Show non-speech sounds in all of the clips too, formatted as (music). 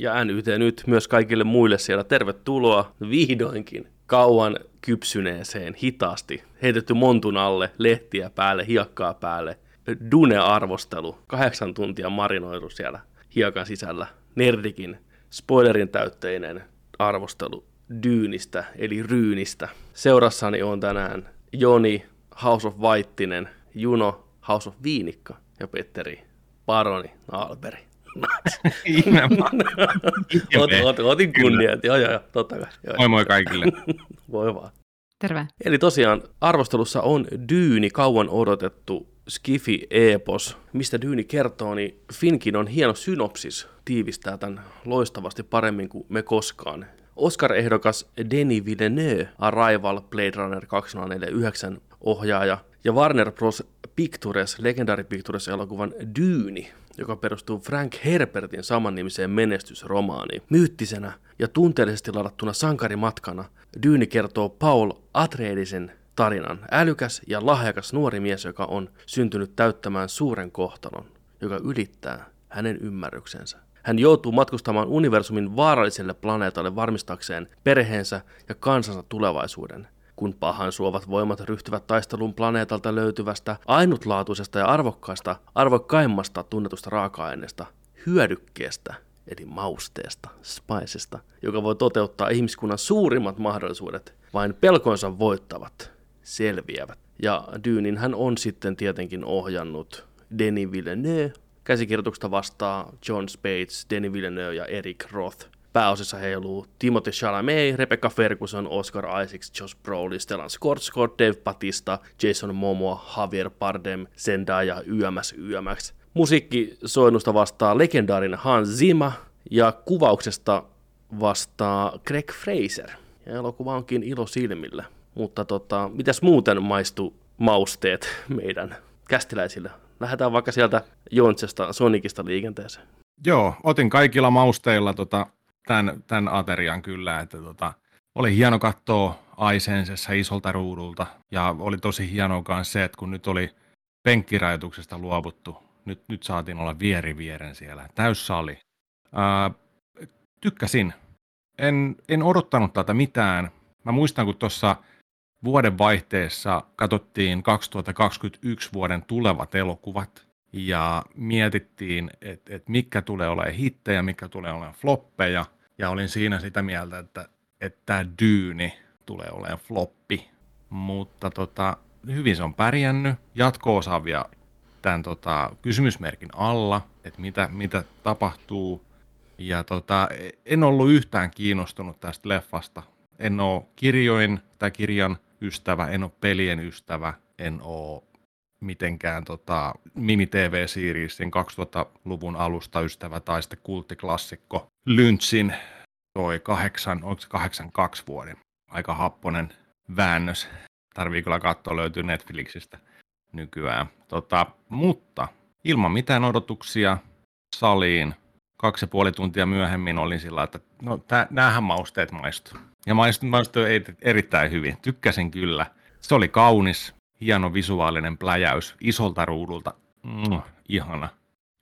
Ja NYT nyt myös kaikille muille siellä tervetuloa vihdoinkin kauan kypsyneeseen, hitaasti, heitetty montun alle, lehtiä päälle, hiekkaa päälle, Dune-arvostelu, kahdeksan tuntia marinoidu siellä hiekan sisällä, Nerdikin spoilerin täytteinen arvostelu Dyynistä, eli Ryynistä. Seurassani on tänään Joni, House of Vaittinen, Juno, House of Viinikka ja Paroni, Alberi. Ot, ot, otin kunnia, joo joo joo, totta kai. Joo, moi moi kaikille. (laughs) Voi vaan. Terve. Eli tosiaan arvostelussa on Dyyni kauan odotettu Skifi-epos. Mistä Dyyni kertoo, niin Finkin on hieno synopsis, tiivistää tämän loistavasti paremmin kuin me koskaan. Oscar-ehdokas Denis Villeneuve, Arrival, Blade Runner 2049 ohjaaja, ja Warner Bros. Pictures, Legendary Pictures elokuvan Dyyni, joka perustuu Frank Herbertin samannimiseen menestysromaaniin. Myyttisenä ja tunteellisesti ladattuna sankarimatkana Dyyni kertoo Paul Atreidisen tarinan. Älykäs ja lahjakas nuori mies, joka on syntynyt täyttämään suuren kohtalon, joka ylittää hänen ymmärryksensä. Hän joutuu matkustamaan universumin vaaralliselle planeetalle varmistakseen perheensä ja kansansa tulevaisuuden. Kun pahan suovat voimat ryhtyvät taistelun planeetalta löytyvästä ainutlaatuisesta ja arvokkaasta, arvokkaimmasta tunnetusta raaka-aineesta, hyödykkeestä, eli mausteesta, spicesta, joka voi toteuttaa ihmiskunnan suurimmat mahdollisuudet, vain pelkonsa voittavat selviävät. Ja Dynin hän on sitten tietenkin ohjannut Denis Villeneuve, käsikirjoituksesta vastaa John Spates, Denis Villeneuve ja Eric Roth. Pääosissa heiluu Timothy Chalamet, Rebecca Ferguson, Oscar Isaacs, Josh Brolin, Stellan Skarsgård, Dave Batista, Jason Momoa, Javier Bardem, Zendaya, YMS, YMX. Musiikki soinnusta vastaa legendaarinen Hans Zimmer ja kuvauksesta vastaa Greg Fraser. Ja elokuva onkin ilo silmille. Mutta tota, mitäs muuten maistuu mausteet meidän kästiläisille? Lähdetään vaikka sieltä Jontsesta Sonicista liikenteeseen. Joo, otin kaikilla mausteilla tota, tämän, tämän aterian kyllä, että tota, oli hieno katsoa Aisensessa isolta ruudulta ja oli tosi hienoa myös se, että kun nyt oli penkkirajoituksesta luovuttu, nyt, nyt saatiin olla vieri vieren siellä, täyssali. Ää, tykkäsin. En, en odottanut tätä mitään. Mä muistan, kun tuossa vuoden vaihteessa katsottiin 2021 vuoden tulevat elokuvat ja mietittiin, että et mikä tulee olemaan hittejä, mikä tulee olemaan floppeja. Ja olin siinä sitä mieltä, että tämä Dyyni tulee olemaan floppi. Mutta tota, hyvin se on pärjännyt. Jatko-osaavia tämän tota, kysymysmerkin alla, että mitä, mitä tapahtuu. Ja tota, en ollut yhtään kiinnostunut tästä leffasta. En ole kirjoin tai kirjan ystävä, en ole pelien ystävä, en ole mitenkään tota, mini-TV-siiriisin 2000-luvun alusta ystävä tai sitten kulttiklassikko Lynchin toi kahdeksan, onko se 82 vuoden, aika happonen väännös. Tarvii kyllä katsoa, löytyy Netflixistä nykyään. Tota, mutta ilman mitään odotuksia saliin, kaksi ja puoli tuntia myöhemmin olin sillä että no tää, näähän mausteet maistuu. Ja maistui, maistui erittäin hyvin. Tykkäsin kyllä. Se oli kaunis, hieno visuaalinen pläjäys isolta ruudulta. Mm, ihana.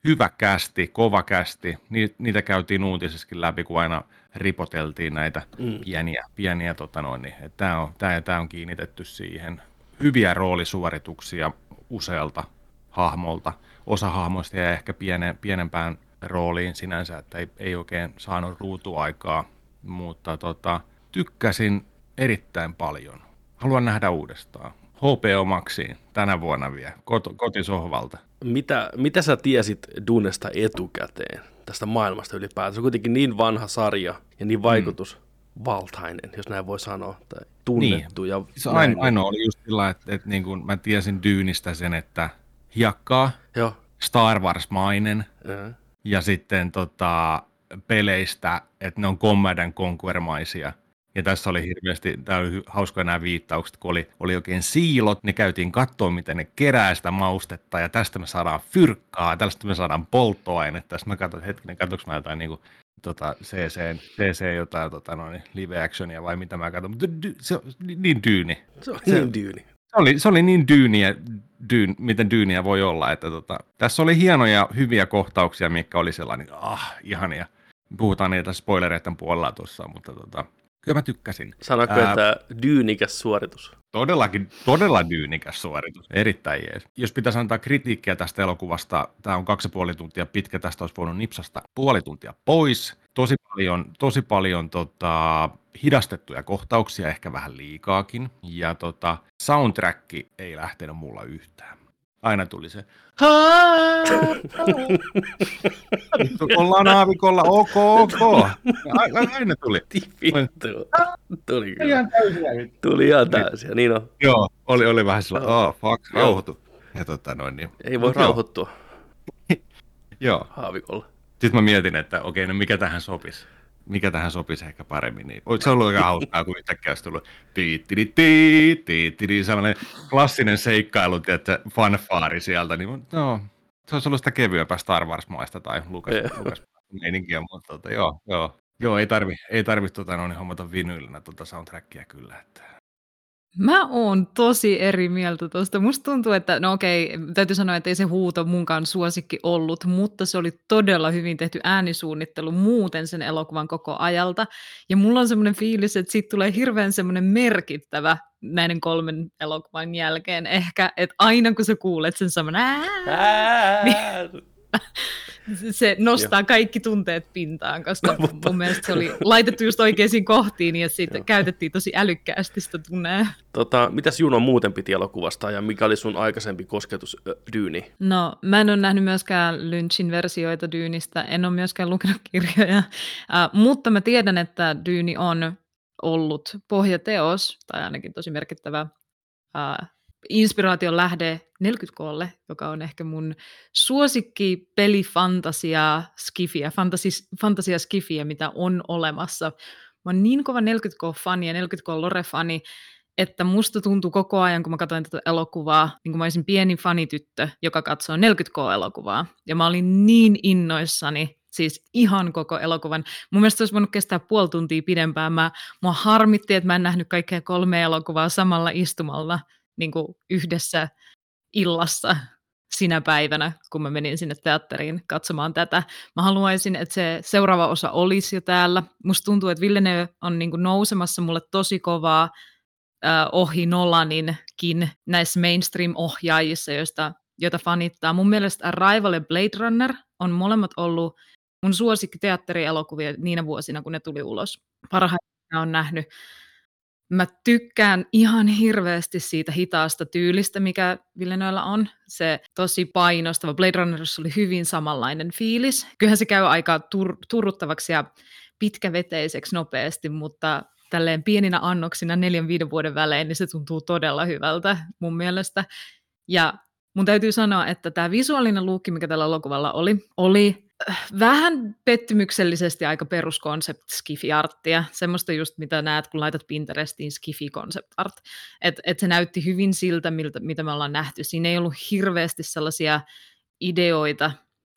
Hyvä kästi, kova kästi. Ni, niitä käytiin uutisissakin läpi, kun aina ripoteltiin näitä mm. pieniä, pieniä tota noin, niin, tämä on, tää, tää on kiinnitetty siihen. Hyviä roolisuorituksia usealta hahmolta. Osa hahmoista jäi ehkä piene, pienempään rooliin sinänsä, että ei, ei oikein saanut ruutuaikaa, mutta tota, tykkäsin erittäin paljon. Haluan nähdä uudestaan. HBO Maxiin tänä vuonna vielä, kot- kotisohvalta. Mitä, mitä sä tiesit Dunesta etukäteen, tästä maailmasta ylipäätään? Se on kuitenkin niin vanha sarja ja niin vaikutusvaltainen, mm. jos näin voi sanoa, tai tunnettu. Niin. Ja se aino, ainoa oli just sillä, että, että niin kuin mä tiesin Dyynistä sen, että hiekkaa, Joo. Star Wars-mainen, uh-huh. ja sitten tota, peleistä, että ne on Command Conquer-maisia. Ja tässä oli hirveästi, tämä oli hauskoja nämä viittaukset, kun oli, oli oikein siilot, ne käytiin katsoa, miten ne kerää sitä maustetta, ja tästä me saadaan fyrkkaa, tästä me saadaan polttoainetta. Sitten mä katsoin, hetkinen, katsoinko mä jotain niin kuin, tota, CC, CC jotain tota, noin, live actionia vai mitä mä katsoin, mutta dy, se on niin dyyni. Se on niin dyyni. Se oli, se oli niin dyyniä, dyyn, miten dyyniä voi olla, että tota, tässä oli hienoja, hyviä kohtauksia, mikä oli sellainen, ah, ihania. puhutaan niitä spoilereiden puolella tuossa, mutta tota, kyllä mä tykkäsin. Sanoiko, Ää... että dyynikäs suoritus? Todellakin, todella dyynikäs suoritus. Erittäin jees. Jos pitäisi antaa kritiikkiä tästä elokuvasta, tämä on kaksi ja puoli tuntia pitkä, tästä olisi voinut nipsasta puoli tuntia pois. Tosi paljon, tosi paljon tota, hidastettuja kohtauksia, ehkä vähän liikaakin. Ja tota, soundtrack ei lähtenyt mulla yhtään. Aina tuli se. (laughs) ollaan aavikolla, ok, ok. Aina tuli. Vittu. Tuli kyllä. Tuli ihan täysiä, niin on. Joo, oli, oli vähän sillä, oh fuck, rauhoitu. Ja tota noin, niin. Ei voi rauhoittua. (laughs) Joo. Haavikolla. Sitten mä mietin, että okei, no mikä tähän sopisi mikä tähän sopisi ehkä paremmin, niin olisi se ollut aika hauskaa, kun yhtäkkiä olisi tullut tiittidi, sellainen klassinen seikkailu, että fanfaari sieltä, niin no, se olisi ollut sitä kevyempää Star Wars-maista tai Lucas, Lucas meininkiä, mutta tota, joo, joo. Joo, ei tarvi, ei tarvi tota, no, niin hommata vinyylinä tuota soundtrackia kyllä. Että Mä oon tosi eri mieltä tuosta. Musta tuntuu, että no okei, täytyy sanoa, että ei se huuto munkaan suosikki ollut, mutta se oli todella hyvin tehty äänisuunnittelu muuten sen elokuvan koko ajalta. Ja mulla on semmoinen fiilis, että siitä tulee hirveän semmoinen merkittävä näiden kolmen elokuvan jälkeen ehkä, että aina kun sä kuulet sen semmoinen ää, niin, se nostaa kaikki tunteet pintaan, koska (laughs) no, mun mielestä se oli laitettu just oikeisiin kohtiin ja siitä käytettiin tosi älykkäästi sitä tunnea. Tota, mitäs Juno muuten piti elokuvasta ja mikä oli sun aikaisempi kosketus äh, Dyyni? No mä en ole nähnyt myöskään Lynchin versioita Dyynistä, en ole myöskään lukenut kirjoja, äh, mutta mä tiedän, että Dyyni on ollut pohjateos, tai ainakin tosi merkittävä äh, inspiraation lähde 40Klle, joka on ehkä mun suosikki pelifantasia skifiä, fantasis, fantasia skifiä, mitä on olemassa. Mä oon niin kova 40K-fani ja 40K-lore-fani, että musta tuntuu koko ajan, kun mä katsoin tätä elokuvaa, niin kuin mä olisin pieni fanityttö, joka katsoo 40K-elokuvaa. Ja mä olin niin innoissani, siis ihan koko elokuvan. Mun mielestä se olisi voinut kestää puoli tuntia pidempään. Mä, mua harmitti, että mä en nähnyt kaikkea kolme elokuvaa samalla istumalla niin kuin yhdessä illassa sinä päivänä, kun mä menin sinne teatteriin katsomaan tätä. Mä haluaisin, että se seuraava osa olisi jo täällä. Musta tuntuu, että Villeneuve on niin kuin nousemassa mulle tosi kovaa äh, ohi Nolaninkin näissä mainstream-ohjaajissa, joista, joita fanittaa. Mun mielestä Arrival ja Blade Runner on molemmat ollut mun suosikki teatterielokuvia niinä vuosina, kun ne tuli ulos. Parhaiten on nähnyt Mä tykkään ihan hirveästi siitä hitaasta tyylistä, mikä Villeneuilla on. Se tosi painostava. Blade Runnerissa oli hyvin samanlainen fiilis. Kyllähän se käy aika tur- turruttavaksi ja pitkäveteiseksi nopeasti, mutta tälleen pieninä annoksina neljän viiden vuoden välein, niin se tuntuu todella hyvältä mun mielestä. Ja mun täytyy sanoa, että tämä visuaalinen luukki, mikä tällä elokuvalla oli, oli vähän pettymyksellisesti aika peruskonsept skifi-arttia, semmoista just mitä näet, kun laitat Pinterestiin skifi concept art, että et se näytti hyvin siltä, miltä, mitä me ollaan nähty. Siinä ei ollut hirveästi sellaisia ideoita,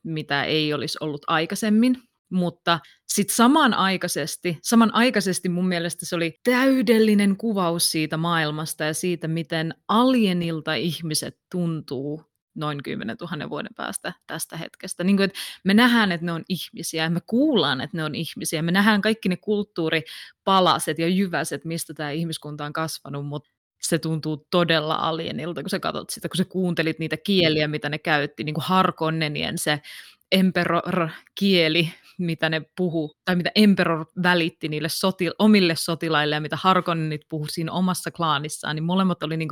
mitä ei olisi ollut aikaisemmin, mutta sitten samanaikaisesti, samanaikaisesti mun mielestä se oli täydellinen kuvaus siitä maailmasta ja siitä, miten alienilta ihmiset tuntuu noin 10 000 vuoden päästä tästä hetkestä. Niin kuin, että me nähdään, että ne on ihmisiä, me kuullaan, että ne on ihmisiä, me nähdään kaikki ne kulttuuripalaset ja jyväset, mistä tämä ihmiskunta on kasvanut, mutta se tuntuu todella alienilta, kun sä katsot sitä, kun sä kuuntelit niitä kieliä, mitä ne käytti, niin kuin Harkonnenien se emperor-kieli, mitä ne puhu, tai mitä Emperor välitti niille sotil- omille sotilaille ja mitä Harkonnenit puhu siinä omassa klaanissaan, niin molemmat oli niin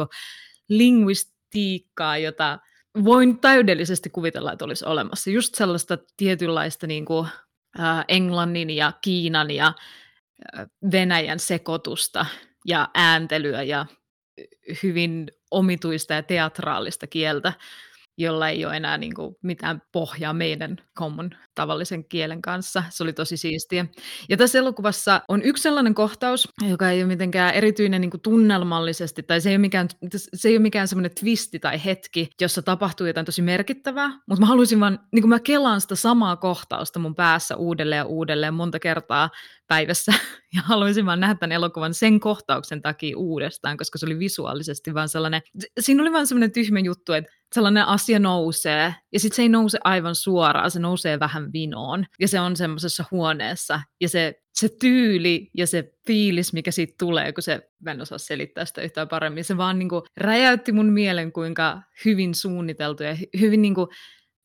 linguistiikkaa, jota voin täydellisesti kuvitella, että olisi olemassa. Just sellaista tietynlaista niin kuin, äh, Englannin ja Kiinan ja äh, Venäjän sekoitusta ja ääntelyä ja hyvin omituista ja teatraalista kieltä, jolla ei ole enää niin kuin mitään pohjaa meidän common tavallisen kielen kanssa. Se oli tosi siistiä. Ja tässä elokuvassa on yksi sellainen kohtaus, joka ei ole mitenkään erityinen niin kuin tunnelmallisesti, tai se ei ole mikään, se ei ole mikään semmoinen twisti tai hetki, jossa tapahtuu jotain tosi merkittävää, mutta mä haluaisin vaan, niin kuin mä kelaan sitä samaa kohtausta mun päässä uudelleen ja uudelleen monta kertaa päivässä. (laughs) Ja haluaisin vaan nähdä tämän elokuvan sen kohtauksen takia uudestaan, koska se oli visuaalisesti vaan sellainen, siinä oli vaan sellainen tyhmä juttu, että sellainen asia nousee, ja sitten se ei nouse aivan suoraan, se nousee vähän vinoon, ja se on semmoisessa huoneessa, ja se, se tyyli ja se fiilis, mikä siitä tulee, kun se, mä en osaa selittää sitä yhtään paremmin, se vaan niin kuin räjäytti mun mielen, kuinka hyvin suunniteltu ja hyvin niin kuin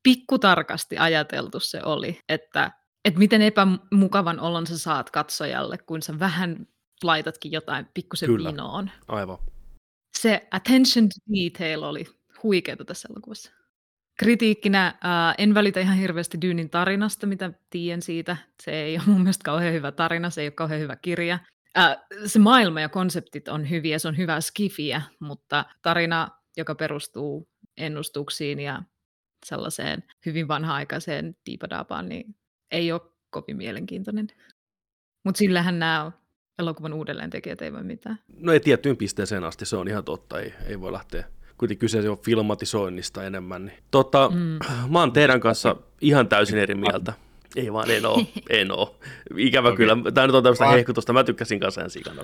pikkutarkasti ajateltu se oli, että, että miten epämukavan olon sä saat katsojalle, kun sä vähän laitatkin jotain pikkusen Kyllä. vinoon. Aivan. Se attention to detail oli huikeaa tässä elokuvassa. Kritiikkinä äh, en välitä ihan hirveästi Dynin tarinasta, mitä tiedän siitä. Se ei ole mun mielestä kauhean hyvä tarina, se ei ole kauhean hyvä kirja. Äh, se maailma ja konseptit on hyviä, se on hyvää skifiä, mutta tarina, joka perustuu ennustuksiin ja sellaiseen hyvin vanha-aikaiseen diipadaapaan, niin ei ole kovin mielenkiintoinen. Mutta sillähän nämä elokuvan uudelleentekijät ei voi mitään. No ei tiettyyn pisteeseen asti, se on ihan totta, ei, ei voi lähteä kuitenkin kyse on filmatisoinnista enemmän. Niin. Tota, mm. (clears throat) Mä oon teidän kanssa ihan täysin eri mieltä. Ei vaan, en oo, (laughs) en oo. Ikävä okay. kyllä. Tämä nyt on tämmöistä hehkutusta. Mä tykkäsin kanssa ensi. Tämä,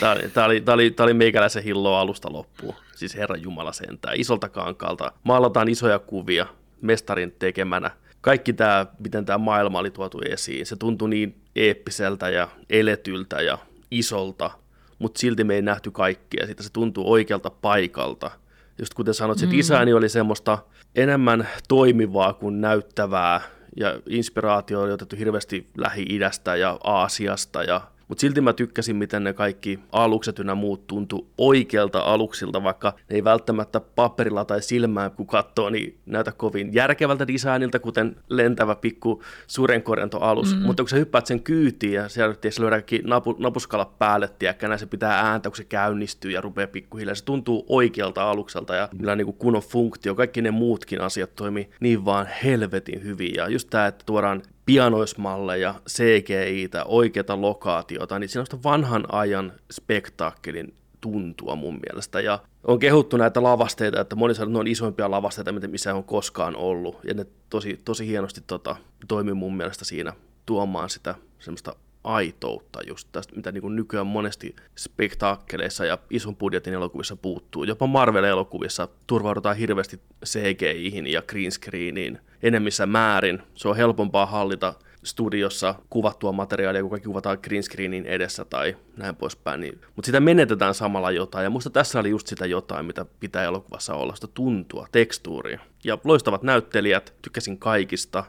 tämä, oli, tämä, oli, tämä oli meikäläisen hilloa alusta loppuun. Siis Herran Jumala sentään. Isolta kankaalta. Maalataan isoja kuvia mestarin tekemänä. Kaikki tämä, miten tämä maailma oli tuotu esiin, se tuntui niin eeppiseltä ja eletyltä ja isolta, mutta silti me ei nähty kaikkia. Siitä se tuntuu oikealta paikalta – just kuten sanoit, että mm. isäni oli semmoista enemmän toimivaa kuin näyttävää, ja inspiraatio oli otettu hirveästi Lähi-idästä ja Aasiasta ja mutta silti mä tykkäsin, miten ne kaikki alukset ynnä muut tuntu oikealta aluksilta, vaikka ne ei välttämättä paperilla tai silmään, kun katsoo, niin näytä kovin järkevältä designilta, kuten lentävä pikku surenkorjantoalus. Mm-hmm. Mutta kun sä hyppäät sen kyytiin ja siellä lyödä kaikki napu, napuskala päälle, tiedäkö, näin se pitää ääntä, kun se käynnistyy ja rupeaa pikkuhiljaa. Se tuntuu oikealta alukselta ja millä niin kunnon funktio. Kaikki ne muutkin asiat toimii niin vaan helvetin hyvin. Ja just tämä, että tuodaan pianoismalleja, CGI-tä, oikeata lokaatiota, niin siinä on vanhan ajan spektaakkelin tuntua mun mielestä. Ja on kehuttu näitä lavasteita, että moni sanoo, että ne on isoimpia lavasteita, mitä missä on koskaan ollut. Ja ne tosi, tosi hienosti tota, toimii mun mielestä siinä tuomaan sitä semmoista aitoutta just tästä, mitä niin nykyään monesti spektaakkeleissa ja ison budjetin elokuvissa puuttuu. Jopa Marvel-elokuvissa turvaudutaan hirveästi CGIhin ja green screeniin enemmissä määrin. Se on helpompaa hallita studiossa kuvattua materiaalia, kun kaikki kuvataan green screenin edessä tai näin poispäin. Niin, mutta sitä menetetään samalla jotain, ja musta tässä oli just sitä jotain, mitä pitää elokuvassa olla, sitä tuntua, tekstuuria. Ja loistavat näyttelijät, tykkäsin kaikista.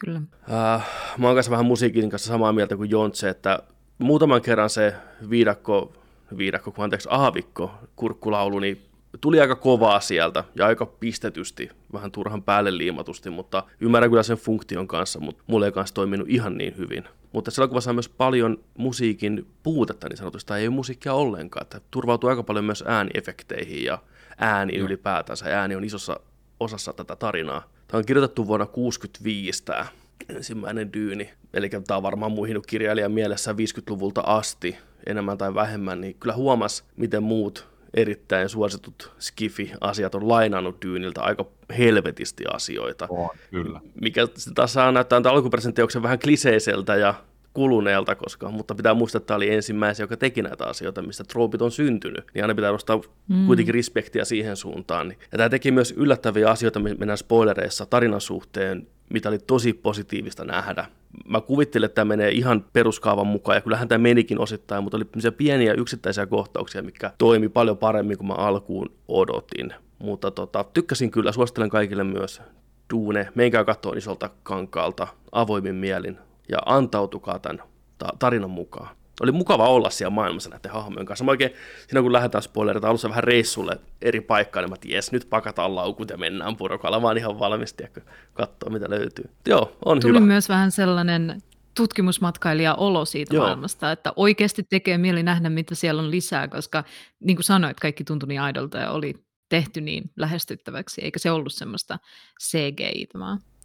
Kyllä. Äh, mä oon kanssa vähän musiikin kanssa samaa mieltä kuin Jontse, että muutaman kerran se viidakko, viidakko, kun anteeksi, aavikko, kurkkulaulu, niin tuli aika kovaa sieltä ja aika pistetysti, vähän turhan päälle liimatusti, mutta ymmärrän kyllä sen funktion kanssa, mutta mulle ei kanssa toiminut ihan niin hyvin. Mutta kuvassa on myös paljon musiikin puutetta niin sanotusti, tai ei ole musiikkia ollenkaan, että turvautuu aika paljon myös ääniefekteihin ja ääni no. ylipäätänsä. Ääni on isossa osassa tätä tarinaa. Tämä on kirjoitettu vuonna 1965 tämä ensimmäinen dyyni, eli tämä on varmaan muihinut kirjailijan mielessä 50-luvulta asti, enemmän tai vähemmän, niin kyllä huomas, miten muut erittäin suositut Skifi-asiat on lainannut Dyyniltä aika helvetisti asioita. Oh, kyllä. Mikä taas saa näyttää alkuperäisen teoksen vähän kliseiseltä ja kuluneelta, koska, mutta pitää muistaa, että tämä oli ensimmäisiä, joka teki näitä asioita, mistä troopit on syntynyt, niin aina pitää nostaa mm. kuitenkin respektiä siihen suuntaan. Ja tämä teki myös yllättäviä asioita, mennään spoilereissa tarinan suhteen, mitä oli tosi positiivista nähdä. Mä kuvittelin, että tämä menee ihan peruskaavan mukaan, ja kyllähän tämä menikin osittain, mutta oli pieniä yksittäisiä kohtauksia, mikä toimi paljon paremmin kuin mä alkuun odotin. Mutta tota, tykkäsin kyllä, suosittelen kaikille myös Duune. Menkää katsoa isolta kankaalta avoimin mielin ja antautukaa tämän tarinan mukaan oli mukava olla siellä maailmassa näiden hahmojen kanssa. Mä oikein, siinä kun lähdetään spoilerita alussa vähän reissulle eri paikkaan, niin mä ties, nyt pakataan laukut ja mennään purokalla, vaan ihan valmisti ja katsoa mitä löytyy. Joo, on Tuli hyvä. myös vähän sellainen tutkimusmatkailija-olo siitä Joo. maailmasta, että oikeasti tekee mieli nähdä, mitä siellä on lisää, koska niin kuin sanoit, kaikki tuntui niin aidolta ja oli tehty niin lähestyttäväksi, eikä se ollut semmoista CGI-tä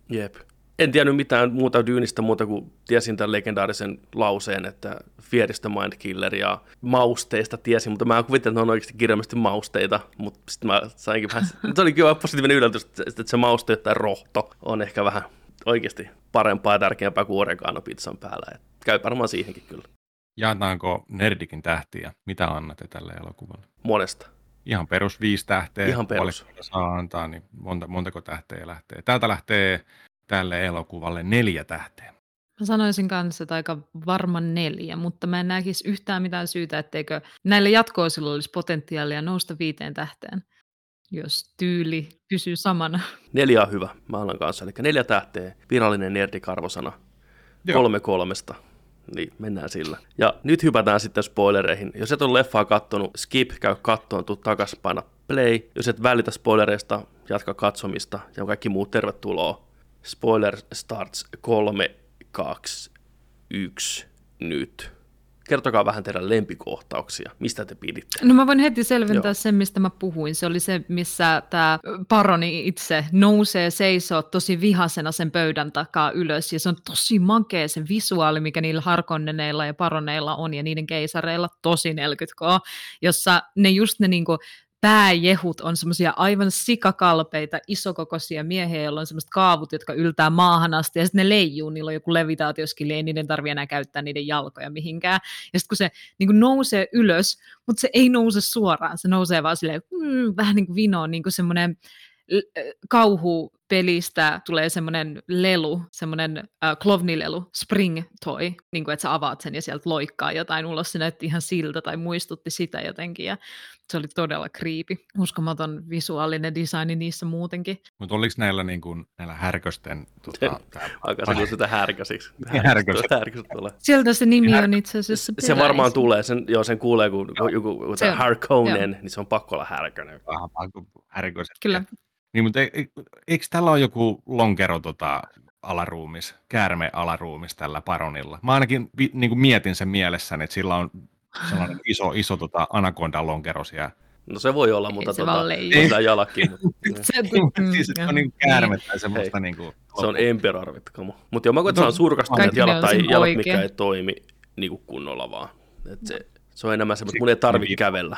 Jep en tiennyt mitään muuta Dyynistä muuta kuin tiesin tämän legendaarisen lauseen, että Fieristä Mindkiller ja mausteista tiesin, mutta mä kuvittelin, että ne on oikeasti kirjaimellisesti mausteita, mutta sitten mä sainkin vähän, se oli kyllä positiivinen yllätys, että se mauste tai rohto on ehkä vähän oikeasti parempaa ja tärkeämpää kuin oregano pizzan päällä. käy varmaan siihenkin kyllä. Jaetaanko Nerdikin tähtiä? Mitä annatte tälle elokuvalle? Monesta. Ihan perus viisi tähteä. Ihan perus. Saa antaa, niin monta, montako tähteä lähtee? Täältä lähtee tälle elokuvalle neljä tähteä. Mä sanoisin kanssa, että aika varman neljä, mutta mä en näkisi yhtään mitään syytä, etteikö näille jatkoosilla olisi potentiaalia nousta viiteen tähteen, jos tyyli pysyy samana. Neljä on hyvä, mä annan kanssa. Eli neljä tähteä, virallinen nerdikarvosana, Joo. kolme kolmesta. Niin, mennään sillä. Ja nyt hypätään sitten spoilereihin. Jos et ole leffaa kattonut, skip, käy kattoon, tuu takas, paina play. Jos et välitä spoilereista, jatka katsomista ja kaikki muut tervetuloa. Spoiler starts 3, 2, 1, nyt. Kertokaa vähän teidän lempikohtauksia. Mistä te piditte? No mä voin heti selventää Joo. sen, mistä mä puhuin. Se oli se, missä tämä paroni itse nousee seisoo tosi vihasena sen pöydän takaa ylös. Ja se on tosi makea se visuaali, mikä niillä harkonneneilla ja paroneilla on ja niiden keisareilla tosi 40k, jossa ne just ne niinku pääjehut on semmoisia aivan sikakalpeita, isokokoisia miehiä, joilla on semmoiset kaavut, jotka yltää maahan asti, ja sitten ne leijuu, niillä on joku levitaatioskili, ei niiden tarvitse enää käyttää niiden jalkoja mihinkään. Ja sitten kun se niin kuin nousee ylös, mutta se ei nouse suoraan, se nousee vaan silleen, mm, vähän niin kuin vinoon, niin kuin semmoinen l- kauhupelistä tulee semmoinen lelu, semmoinen äh, klovnilelu, spring toy, niin kuin että sä avaat sen ja sieltä loikkaa jotain ulos, se näytti ihan siltä tai muistutti sitä jotenkin ja se oli todella kriipi. Uskomaton visuaalinen designi niissä muutenkin. Mutta oliko näillä, niin kuin, näillä härkösten... Tota, tää- Aika se sitä härkäsiksi. (laughs) Härkäset. Härkäset tulee. Sieltä se nimi Har- on itse asiassa Se varmaan peräisin. tulee, sen, joo, sen kuulee, kun joku Se se on- Harkonnen, niin se on pakko olla härkönen. vähän kuin härköset. Kyllä. Niin, mutta e, e, eikö tällä ole joku lonkero tota, alaruumis, käärme alaruumis tällä paronilla? Mä ainakin vi, niin kuin mietin sen mielessäni, että sillä on sellainen (laughs) iso, iso tota, anakondan lonkero siellä. No se voi olla, mutta se tota, mutta- (laughs) Se, (laughs) Mm, siis se on niin kuin käärme tai Hei, semmoista niin kuin, Se on Emperor, vittu. Mutta joo, mä koen, että se No, on surkastuneet jalat tai jalat, oikein. mikä ei toimi niin kuin kunnolla vaan. Et se, se on enemmän semmoista, että mun ei tarvitse kävellä.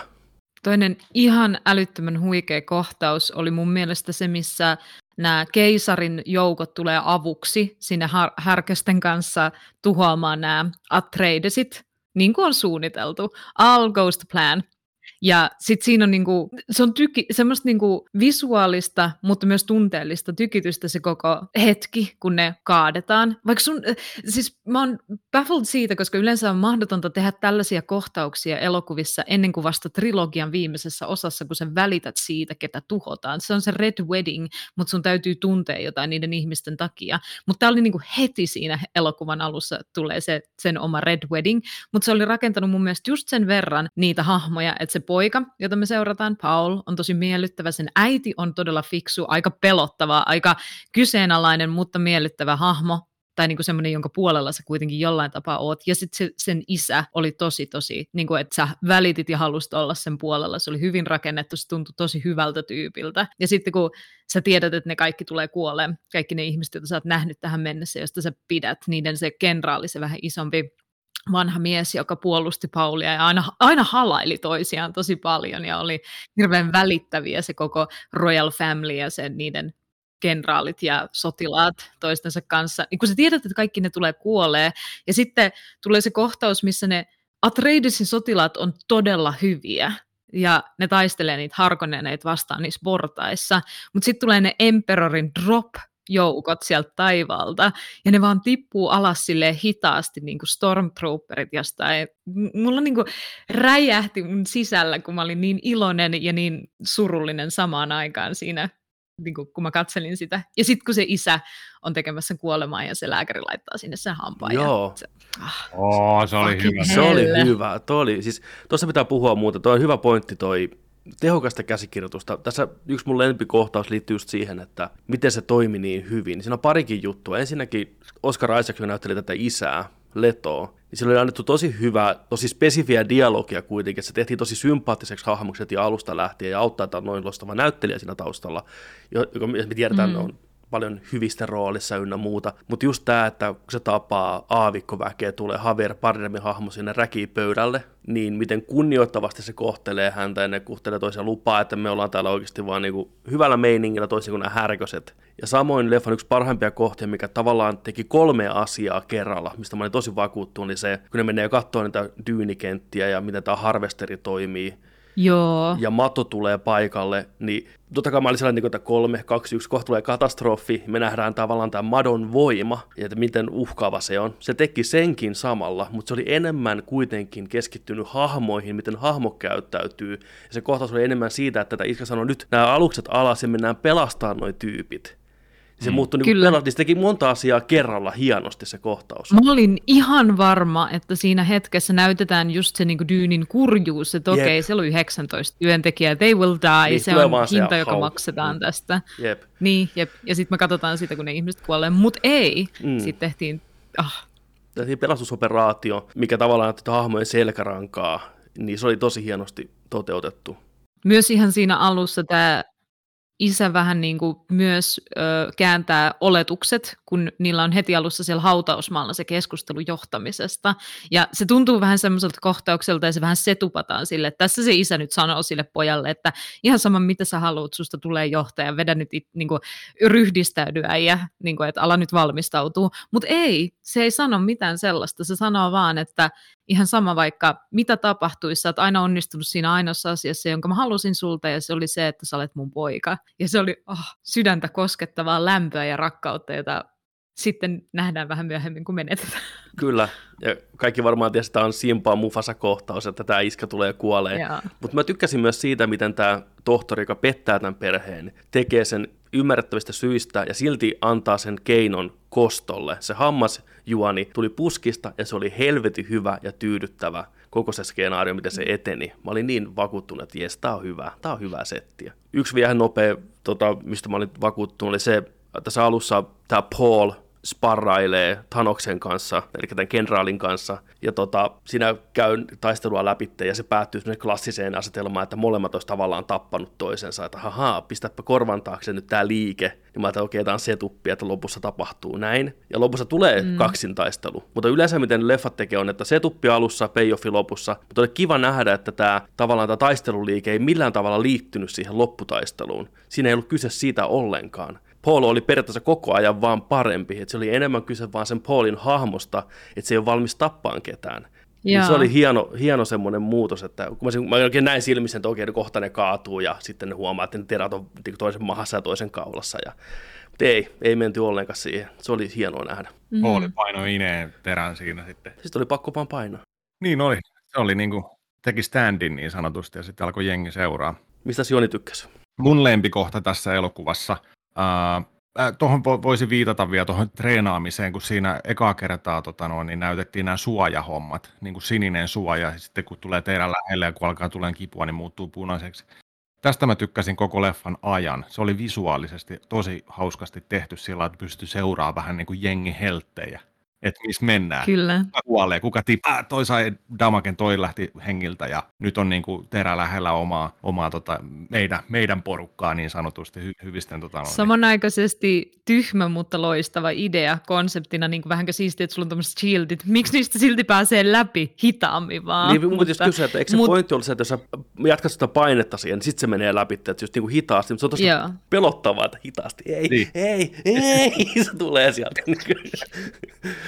Toinen ihan älyttömän huikea kohtaus oli mun mielestä se, missä nämä keisarin joukot tulee avuksi sinne har- härkösten kanssa tuhoamaan nämä Atreidesit, niin kuin on suunniteltu. All goes to plan. Ja sitten siinä on, niinku, se on tyki, semmoista niinku visuaalista, mutta myös tunteellista tykitystä se koko hetki, kun ne kaadetaan. Vaikka sun, äh, siis mä oon baffled siitä, koska yleensä on mahdotonta tehdä tällaisia kohtauksia elokuvissa ennen kuin vasta trilogian viimeisessä osassa, kun sä välität siitä, ketä tuhotaan. Se on se Red Wedding, mutta sun täytyy tuntea jotain niiden ihmisten takia. Mutta tämä oli niinku heti siinä elokuvan alussa tulee se, sen oma Red Wedding, mutta se oli rakentanut mun mielestä just sen verran niitä hahmoja, että se poika, jota me seurataan, Paul, on tosi miellyttävä. Sen äiti on todella fiksu, aika pelottava, aika kyseenalainen, mutta miellyttävä hahmo tai niin kuin semmoinen, jonka puolella sä kuitenkin jollain tapaa oot. Ja sitten se, sen isä oli tosi, tosi, niin kuin, että sä välitit ja halusit olla sen puolella. Se oli hyvin rakennettu, se tuntui tosi hyvältä tyypiltä. Ja sitten kun sä tiedät, että ne kaikki tulee kuoleen, kaikki ne ihmiset, joita sä oot nähnyt tähän mennessä, josta sä pidät, niiden se kenraali, se vähän isompi vanha mies, joka puolusti Paulia ja aina, aina halaili toisiaan tosi paljon ja oli hirveän välittäviä se koko royal family ja se niiden kenraalit ja sotilaat toistensa kanssa. Niin kun sä tiedät, että kaikki ne tulee kuolee ja sitten tulee se kohtaus, missä ne Atreidesin sotilaat on todella hyviä ja ne taistelee niitä harkonneneita vastaan niissä portaissa, mutta sitten tulee ne Emperorin drop joukot sieltä taivaalta, ja ne vaan tippuu alas silleen hitaasti, niin kuin stormtrooperit jostain. Mulla niin kuin räjähti mun sisällä, kun mä olin niin iloinen ja niin surullinen samaan aikaan siinä, niin kuin, kun mä katselin sitä. Ja sitten kun se isä on tekemässä kuolemaa ja se lääkäri laittaa sinne sen hampaan. Joo. Ja se, ah, Oo, se oli hyvä. Se oli hyvä. Toi oli, siis, tuossa pitää puhua muuta. Toi on hyvä pointti toi tehokasta käsikirjoitusta. Tässä yksi mun lempikohtaus liittyy just siihen, että miten se toimi niin hyvin. Siinä on parikin juttua. Ensinnäkin Oscar Isaac, näytteli tätä isää, Letoa, niin sillä oli annettu tosi hyvää, tosi spesifiä dialogia kuitenkin. Se tehtiin tosi sympaattiseksi hahmoksi heti alusta lähtien ja auttaa että on noin loistava näyttelijä siinä taustalla, jo- joka me tiedetään Mm. on paljon hyvistä roolissa ynnä muuta. Mutta just tämä, että kun se tapaa aavikkoväkeä, tulee Javier Bardemin hahmo sinne räkipöydälle, niin miten kunnioittavasti se kohtelee häntä ja ne kohtelee toisia lupaa, että me ollaan täällä oikeasti vaan niinku hyvällä meiningillä toisin kuin nämä härköset. Ja samoin leffan yksi parhaimpia kohtia, mikä tavallaan teki kolme asiaa kerralla, mistä mä olin tosi vakuuttunut, niin se, kun ne menee katsoa niitä dyynikenttiä ja miten tämä harvesteri toimii, Joo. ja mato tulee paikalle, niin totta kai mä olin sellainen, niin että kolme, kaksi, yksi, kohta tulee katastrofi, me nähdään tavallaan tämä madon voima, ja että miten uhkaava se on. Se teki senkin samalla, mutta se oli enemmän kuitenkin keskittynyt hahmoihin, miten hahmo käyttäytyy, ja se kohtaus oli enemmän siitä, että tätä iskä sanoi, nyt nämä alukset alas ja mennään pelastaa noin tyypit. Se mm. muuttui niin niin se teki monta asiaa kerralla hienosti se kohtaus. Mä olin ihan varma, että siinä hetkessä näytetään just se niin Dyynin kurjuus, että okei, Jep. siellä on 19 työntekijää, they will die, Niin, se on vaan se hinta, joka hau- maksetaan Mm. tästä. Jep. Niin, jep. ja sitten me katsotaan sitä, kun ne ihmiset kuolee, mutta ei. Mm. Mm. Sitten tehtiin, ah, tehtiin pelastusoperaatio, mikä tavallaan näytti hahmojen selkärankaa, niin se oli tosi hienosti toteutettu. Myös ihan siinä alussa tämä isä vähän niin kuin myös ö, kääntää oletukset, kun niillä on heti alussa siellä hautausmaalla se keskustelu johtamisesta. Ja se tuntuu vähän semmoiselta kohtaukselta ja se vähän setupataan sille, että tässä se isä nyt sanoo sille pojalle, että ihan sama mitä sä haluat, susta tulee johtaja, vedä nyt it, niin kuin, ryhdistäydy äijä, niin kuin, että ala nyt valmistautuu. Mutta ei, se ei sano mitään sellaista, se sanoo vaan, että ihan sama vaikka mitä tapahtuisi, sä oot aina onnistunut siinä ainoassa asiassa, jonka mä halusin sulta, ja se oli se, että sä olet mun poika. Ja se oli oh, sydäntä koskettavaa lämpöä ja rakkautta, jota sitten nähdään vähän myöhemmin, kun menetetään. Kyllä, ja kaikki varmaan että tämä on Simpaa Mufasa-kohtaus, että tämä iskä tulee kuolee. Mutta mä tykkäsin myös siitä, miten tämä tohtori, joka pettää tämän perheen, tekee sen ymmärrettävistä syistä ja silti antaa sen keinon kostolle. Se hammasjuoni tuli puskista ja se oli helvetin hyvä ja tyydyttävä koko se skenaario, miten se eteni. Mä olin niin vakuuttunut, että jes, tää on hyvä, tää on hyvää settiä. Yksi vielä nopea, tota, mistä mä olin vakuuttunut, oli se, että tässä alussa tämä Paul sparrailee Thanoksen kanssa, eli tämän kenraalin kanssa, ja tota, siinä käy taistelua läpi, ja se päättyy klassiseen asetelmaan, että molemmat olisi tavallaan tappanut toisensa, että haha, pistäpä korvan taakse nyt tämä liike, niin mä ajattelin, okei, tämä on setuppi, että lopussa tapahtuu näin, ja lopussa tulee mm. kaksintaistelu, mutta yleensä miten leffat tekee on, että setuppi alussa, payoffi lopussa, mutta oli kiva nähdä, että tämä tavallaan tämä taisteluliike ei millään tavalla liittynyt siihen lopputaisteluun, siinä ei ollut kyse siitä ollenkaan, Paul oli periaatteessa koko ajan vaan parempi, että se oli enemmän kyse vaan sen Paulin hahmosta, että se ei ole valmis tappaan ketään. Niin se oli hieno, hieno semmoinen muutos, että kun mä, mä oikein näin silmissä, että okei, no kohta ne kaatuu ja sitten ne huomaa, että ne terät on niinku toisen mahassa ja toisen kaulassa. Ja, mutta ei, ei menty ollenkaan siihen. Se oli hienoa nähdä. Mm. Pauli painoi ineen terän siinä sitten. Sitten oli pakko vaan painaa. Niin oli. Se oli niin kuin, teki standin niin sanotusti ja sitten alkoi jengi seuraa. Mistä Joni tykkäsi? Mun lempikohta tässä elokuvassa, tuohon voisi viitata vielä tuohon treenaamiseen, kun siinä ekaa kertaa tota noin, niin näytettiin nämä suojahommat, niin kuin sininen suoja, ja sitten kun tulee teidän lähelle ja kun alkaa tulee kipua, niin muuttuu punaiseksi. Tästä mä tykkäsin koko leffan ajan. Se oli visuaalisesti tosi hauskasti tehty sillä, että pystyi seuraamaan vähän niin kuin jengi helttejä, että missä mennään Kyllä. kuka kuolee, kuka tippaa, toi sai damaken, toi lähti hengiltä ja nyt on niin kuin terä lähellä omaa, omaa tota, meidän, meidän porukkaa niin sanotusti hy, hyvisten tota, noin, Samanaikaisesti tyhmä, mutta loistava idea konseptina, niin kuin vähänkö siistiä, että sulla on tämmöiset shieldit. Miksi niistä silti pääsee läpi hitaammin vaan? Niin, mun pitäisi kysyä, että eikö se mut- pointti ole se, että jos sä jatkat sitä painetta siihen, niin sitten se menee läpi, että just niin kuin hitaasti, mutta se on tosi Joo. pelottavaa, että hitaasti, ei, Niin. ei, ei, (laughs) se tulee sieltä. (laughs)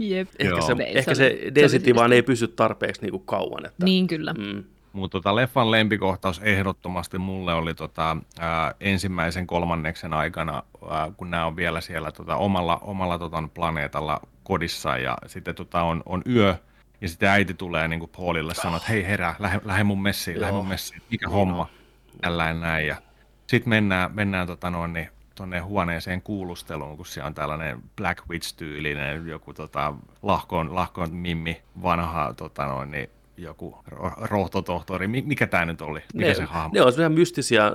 Jep. ehkä Joo. se, Ei, ehkä se se, oli- se density vaan ei pysy tarpeeksi niin kuin kauan. Että, Niin kyllä. mm, Mutta tota, leffan lempikohtaus ehdottomasti mulle oli tota, ää, ensimmäisen kolmanneksen aikana, ää, kun nämä on vielä siellä tota, omalla, omalla tota, planeetalla kodissa ja sitten tota, on, on yö ja sitten äiti tulee niin kuin Paulille sanoo, että hei herää, lähde, lähde mun messiin, lähde mun messiin, mikä homma, tällainen näin. Ja sitten mennään, mennään tota, noin, niin, tuonne huoneeseen kuulusteluun, kun siellä on tällainen Black Witch-tyylinen joku tota, lahkoon, lahkoon mimmi, vanha tota, noin, niin, joku ro- rohtotohtori. Mi- mikä tämä nyt oli? Mikä ne, se hahmo? ne on semmoisia mystisiä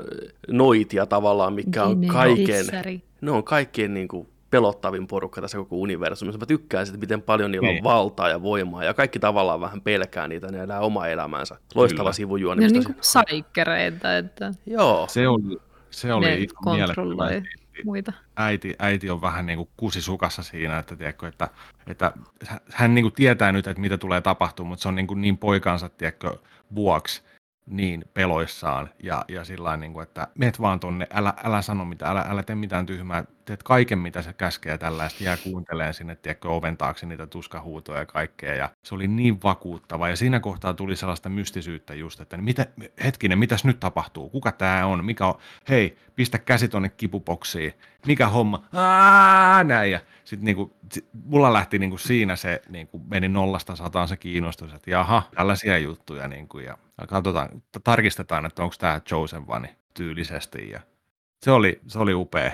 noitia tavallaan, mikä on Tissäri. ne on kaikkein niin kuin pelottavin porukka tässä koko universumissa. Mä tykkään siitä, miten paljon niillä Niin. on valtaa ja voimaa, ja kaikki tavallaan vähän pelkää niitä, ne elää omaa elämäänsä. Loistava Kyllä. sivujuoni. Ne on niin kuin saikkereita, että Joo, Se oli, se oli ne ihan kontrolloi mielettömän muita. äiti, äiti on vähän niin kuin kusisukassa siinä, että, tiedätkö, että, että hän niin kuin tietää nyt, että mitä tulee tapahtumaan, mutta se on niin, kuin niin poikansa tiedätkö, vuoksi niin peloissaan ja, ja sillä niin kuin, että meet vaan tonne, älä, älä sano mitään, älä, älä tee mitään tyhmää, teet kaiken mitä se käskee tällaista, jää kuunteleen sinne, tiedätkö, oven taakse niitä tuskahuutoja ja kaikkea. Ja se oli niin vakuuttava. Ja siinä kohtaa tuli sellaista mystisyyttä just, että mitä, hetkinen, mitäs nyt tapahtuu, kuka tämä on, mikä on, hei, pistä käsi tonne kipupoksiin, mikä homma, Aa, näin ja sitten niinku, sit, mulla lähti niinku siinä se, niinku, meni nollasta sataan se kiinnostus, että jaha, tällaisia juttuja niinku, ja katsotaan, tarkistetaan, että onko tämä Chosen One tyylisesti ja se oli, se oli upea,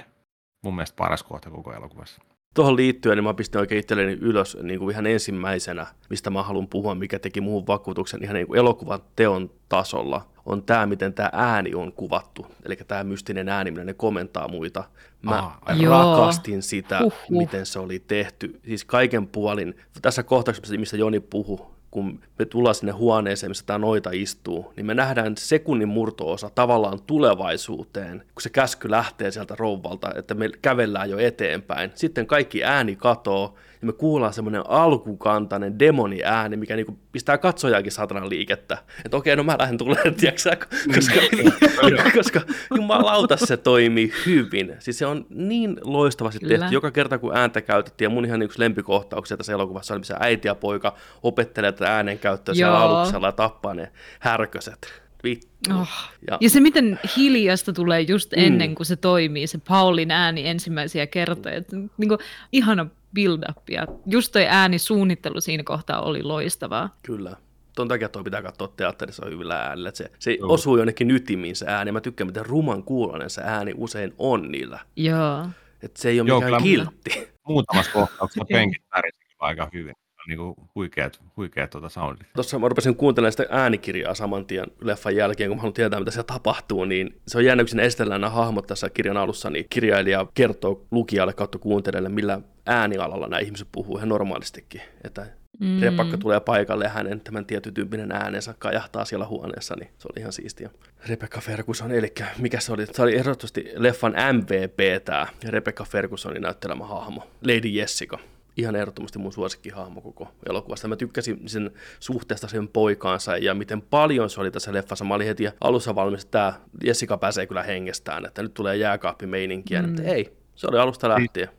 mun mielestä paras kohta koko elokuvassa. Tuohon liittyen niin mä pistin oikein itselleni ylös niin kuin ihan ensimmäisenä, mistä mä haluan puhua, mikä teki muun vakuutuksen ihan niin kuin elokuvan teon tasolla, on tämä, miten tämä ääni on kuvattu. Eli tämä mystinen ääni, millä ne komentaa muita. Mä ah, rakastin sitä, Huhhuh. miten se oli tehty. Siis kaiken puolin. Tässä kohtauksessa, mistä Joni puhui, kun me tullaan sinne huoneeseen, missä tämä noita istuu, niin me nähdään sekunnin murtoosa tavallaan tulevaisuuteen, kun se käsky lähtee sieltä rouvalta, että me kävellään jo eteenpäin. Sitten kaikki ääni katoo, ja me kuullaan semmoinen alkukantainen demoni ääni, mikä niinku pistää katsojaankin satanan liikettä. Että okei, no mä lähden tulemaan, tiiäksä, koska, (laughs) koska jumalauta se toimii hyvin. Siis se on niin loistavasti Kyllä. tehty. Joka kerta kun ääntä käytettiin, ja mun ihan yksi lempikohtauksia tässä elokuvassa oli, missä äiti ja poika opettelee tätä äänenkäyttöä siellä aluksella ja tappaa ne härköset. Vittu. Oh. Ja, ja se, miten hiljasta tulee just mm. ennen kuin se toimii, se Paulin ääni ensimmäisiä kertoja. Niin kuin, ihana build up ja just toi äänisuunnittelu siinä kohtaa oli loistavaa. Kyllä. Ton takia toi pitää katsoa teatterissa hyvillä äänillä. Se, se Joo. osuu jonnekin ytimiin se ääni. Mä tykkään, miten ruman kuulonen se ääni usein on niillä. Joo. Et se ei ole Joo, mikään kiltti. Muutamassa (laughs) kohtauksessa penkit aika hyvin niin kuin huikeat, huikeat tuota soundit. Tuossa mä rupesin kuuntelemaan sitä äänikirjaa saman tien leffan jälkeen, kun mä haluan tietää, mitä siellä tapahtuu, niin se on jännä, kun siinä esitellään nämä hahmot tässä kirjan alussa, niin kirjailija kertoo lukijalle kautta kuuntelijalle, millä äänialalla nämä ihmiset puhuu ihan normaalistikin. Että mm. Repakka tulee paikalle ja hänen tämän tietytyyppinen äänensä kajahtaa siellä huoneessa, niin se oli ihan siistiä. Rebecca Ferguson, eli mikä se oli? Se oli ehdottomasti leffan MVP tämä Rebecca Fergusonin näyttelemä hahmo, Lady Jessica ihan ehdottomasti mun suosikkihahmo koko elokuvasta. Mä tykkäsin sen suhteesta sen poikaansa ja miten paljon se oli tässä leffassa. Mä olin heti alussa valmis, että tämä Jessica pääsee kyllä hengestään, että nyt tulee jääkaappimeininkiä. Mm. Että ei, se oli alusta lähtien.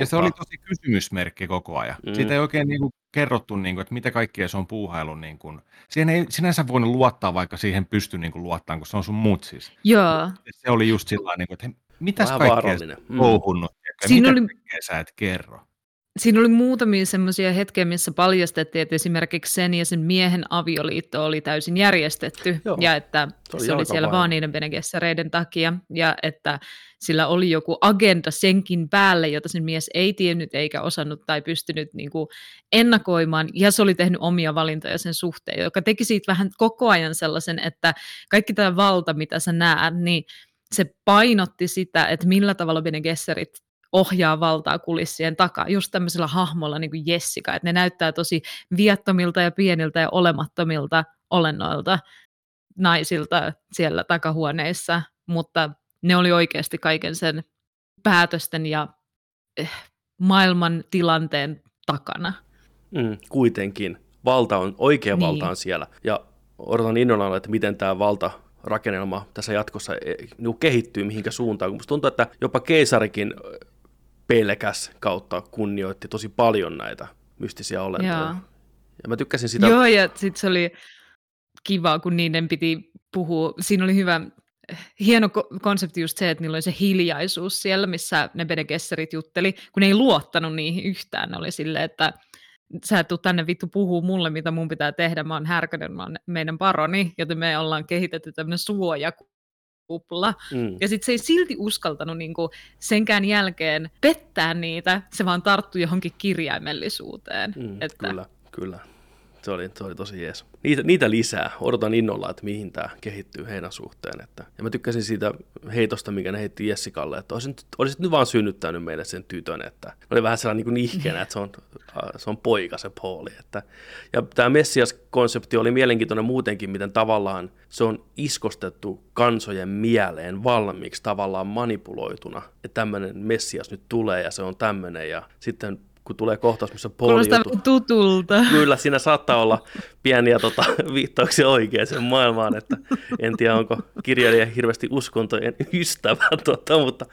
Ja se oli tosi kysymysmerkki koko ajan. Mm. Siitä ei oikein niin kuin kerrottu, niin kuin, että mitä kaikkea se on puuhailu. Niin kuin. Siihen ei sinänsä voinut luottaa, vaikka siihen pysty niin kuin, luottamaan, kun se on sun mut siis. Joo. Se oli just sillä niin kuin, että mitäs Vähän kaikkea sä mm. Siinä mitä oli... sä et kerro? Siinä oli muutamia semmoisia hetkiä, missä paljastettiin, että esimerkiksi sen ja sen miehen avioliitto oli täysin järjestetty. Joo. ja että se oli, se oli siellä vaan niiden Bene takia. Ja että sillä oli joku agenda senkin päälle, jota sen mies ei tiennyt eikä osannut tai pystynyt niin kuin ennakoimaan. Ja se oli tehnyt omia valintoja sen suhteen, joka teki siitä vähän koko ajan sellaisen, että kaikki tämä valta, mitä sä näet, niin se painotti sitä, että millä tavalla Bene Gesserit ohjaa valtaa kulissien takaa, just tämmöisellä hahmolla niin kuin Jessica, että ne näyttää tosi viattomilta ja pieniltä ja olemattomilta olennoilta naisilta siellä takahuoneissa, mutta ne oli oikeasti kaiken sen päätösten ja eh, maailman tilanteen takana. Mm, kuitenkin. Valta on, oikea niin. valta on siellä. Ja odotan innolla, että miten tämä valta rakennelma tässä jatkossa eh, niin kehittyy mihinkä suuntaan. Kun tuntuu, että jopa keisarikin pelkäs kautta kunnioitti tosi paljon näitä mystisiä olentoja. Joo. Ja mä tykkäsin sitä. Joo, ja sitten se oli kiva, kun niiden piti puhua. Siinä oli hyvä, hieno konsepti just se, että niillä oli se hiljaisuus siellä, missä ne Bene Gesserit jutteli, kun ne ei luottanut niihin yhtään. Ne oli silleen, että sä et tuu tänne vittu puhuu mulle, mitä mun pitää tehdä, mä oon härkönen, mä oon meidän paroni, joten me ollaan kehitetty tämmöinen suoja, kupla. Mm. Ja sitten se ei silti uskaltanut niinku senkään jälkeen pettää niitä, se vaan tarttui johonkin kirjaimellisuuteen. Mm, että... Kyllä, kyllä. Se oli, se oli tosi jees. Niitä, niitä lisää. Odotan innolla, että mihin tämä kehittyy heidän suhteen. Että, ja mä tykkäsin siitä heitosta, mikä ne heitti Jessikalle, että olisit, olisit nyt vaan synnyttänyt meille sen tytön. Että oli vähän sellainen niin ihkeänä, että se on, se on poika se Pauli. Että, ja tämä Messias-konsepti oli mielenkiintoinen muutenkin, miten tavallaan se on iskostettu kansojen mieleen valmiiksi tavallaan manipuloituna, että tämmöinen Messias nyt tulee ja se on tämmöinen ja sitten kun tulee kohtaus, missä Paul Kuulostaa joutuu... tutulta. Kyllä, siinä saattaa olla pieniä tota, viittauksia oikeaan maailmaan, että en tiedä, onko kirjailija hirveästi uskontojen ystävä, tota, mutta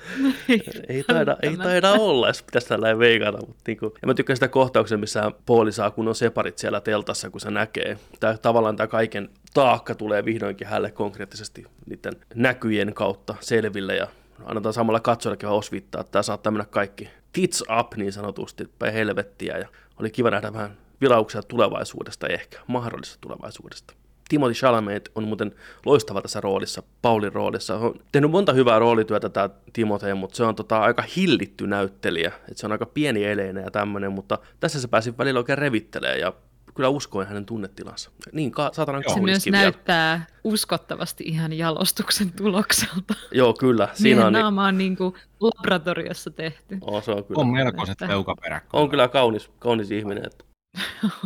ei taida, ei taida olla, jos pitäisi tällä veikata. Mutta niin kuin, ja mä tykkään sitä kohtauksen, missä Pauli saa kunnon separit siellä teltassa, kun se näkee. Tää, tavallaan tämä kaiken taakka tulee vihdoinkin hänelle konkreettisesti niiden näkyjen kautta selville ja annetaan samalla katsojillekin vähän osvittaa, että tämä saattaa mennä kaikki tits up niin sanotusti, päin helvettiä ja oli kiva nähdä vähän vilauksia tulevaisuudesta ehkä, mahdollisesta tulevaisuudesta. Timothy Chalamet on muuten loistava tässä roolissa, Paulin roolissa. On tehnyt monta hyvää roolityötä tämä Timothy, mutta se on tota, aika hillitty näyttelijä. Et se on aika pieni eleinen ja tämmöinen, mutta tässä se pääsi välillä oikein revittelee ja kyllä uskoin hänen tunnetilansa. Niin, ka- saatanan Se myös vielä. näyttää uskottavasti ihan jalostuksen (laughs) tulokselta. Joo, kyllä. Siinä on naama on niin kuin laboratoriossa tehty. Oh, se on, kyllä. on melkoiset leukaperät. On kyllä kaunis, kaunis ihminen. Että... (laughs)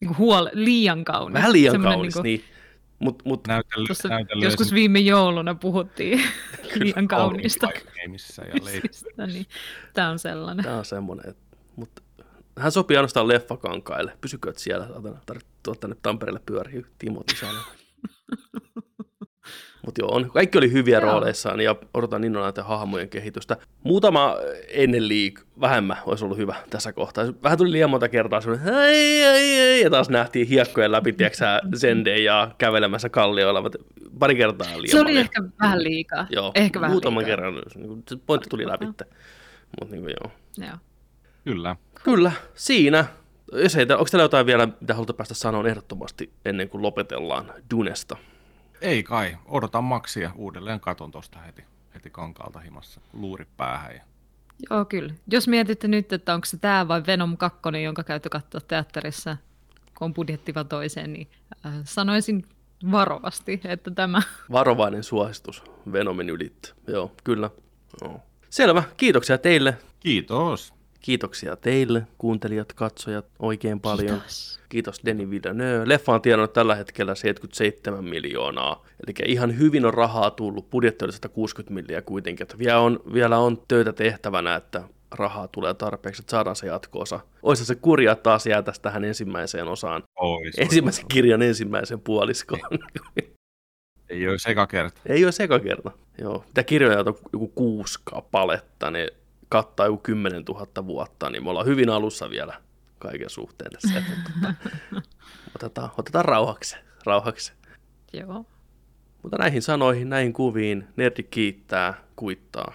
niin huole, liian kaunis. Vähän liian Semmoinen kaunis, niin, kuin... niin. Mut, mut, näytely, näytely joskus viime jouluna puhuttiin (laughs) liian kaunista. Ja niin, Tämä on sellainen. Tämä on semmoinen. Että, mutta hän sopii ainoastaan leffakankaille. Pysykö siellä, tarvitse tänne Tampereelle pyöriä Timothy (laughs) Mutta joo, on, kaikki oli hyviä joo. rooleissaan ja odotan innolla näiden hahmojen kehitystä. Muutama ennen liik vähemmän olisi ollut hyvä tässä kohtaa. Vähän tuli liian monta kertaa semmoinen, ai, ai, ai, ja taas nähtiin hiekkojen läpi, tiedätkö ja kävelemässä kallioilla, pari kertaa liian Se oli ehkä vähän liikaa. Joo, ehkä vähän muutaman liikaa. kerran se pointti tuli läpi. Mutta niin kuin, joo. joo. Kyllä. Kyllä, siinä. Jos ei, onko teillä jotain vielä, mitä haluatte päästä sanoa ehdottomasti ennen kuin lopetellaan Dunesta? Ei kai. Odotan maksia. Uudelleen katon tuosta heti, heti kankaalta himassa. Luuri päähän. Ja... Joo, kyllä. Jos mietitte nyt, että onko se tämä vai Venom 2, jonka käytte katsoa teatterissa, kun on budjettiva toiseen, niin äh, sanoisin varovasti, että tämä... Varovainen suositus Venomin ylittä. Joo, kyllä. Joo. Selvä. Kiitoksia teille. Kiitos. Kiitoksia teille, kuuntelijat, katsojat, oikein paljon. Kiitos. Kiitos Denis Villeneuve. Leffa on tienannut tällä hetkellä 77 miljoonaa. Eli ihan hyvin on rahaa tullut. Budjetti oli 160 miljoonaa kuitenkin. Että vielä, on, vielä on töitä tehtävänä, että rahaa tulee tarpeeksi, että saadaan se jatko-osa. Oisa se kurja taas jäätäisi tähän ensimmäiseen osaan. Ois, ensimmäisen ois, kirjan ensimmäisen puoliskoon. Ei ole seka kerta. Ei ole seka kerta. Joo. Mitä kirjoja on joku kuusi kappaletta, niin kattaa joku 10 000 vuotta, niin me ollaan hyvin alussa vielä kaiken suhteen tässä. Että, tota, (laughs) otetaan, otetaan rauhaksi. rauhaksi. Joo. Mutta näihin sanoihin, näihin kuviin, Nerdik kiittää, kuittaa.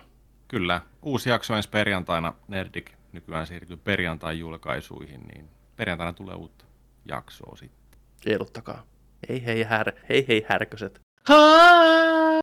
Kyllä. Uusi jakso ensi perjantaina. Nerdik nykyään siirtyy perjantain julkaisuihin, niin perjantaina tulee uutta jaksoa sitten. Ehdottakaa. Hei hei, här, hei hei härköset. Ha!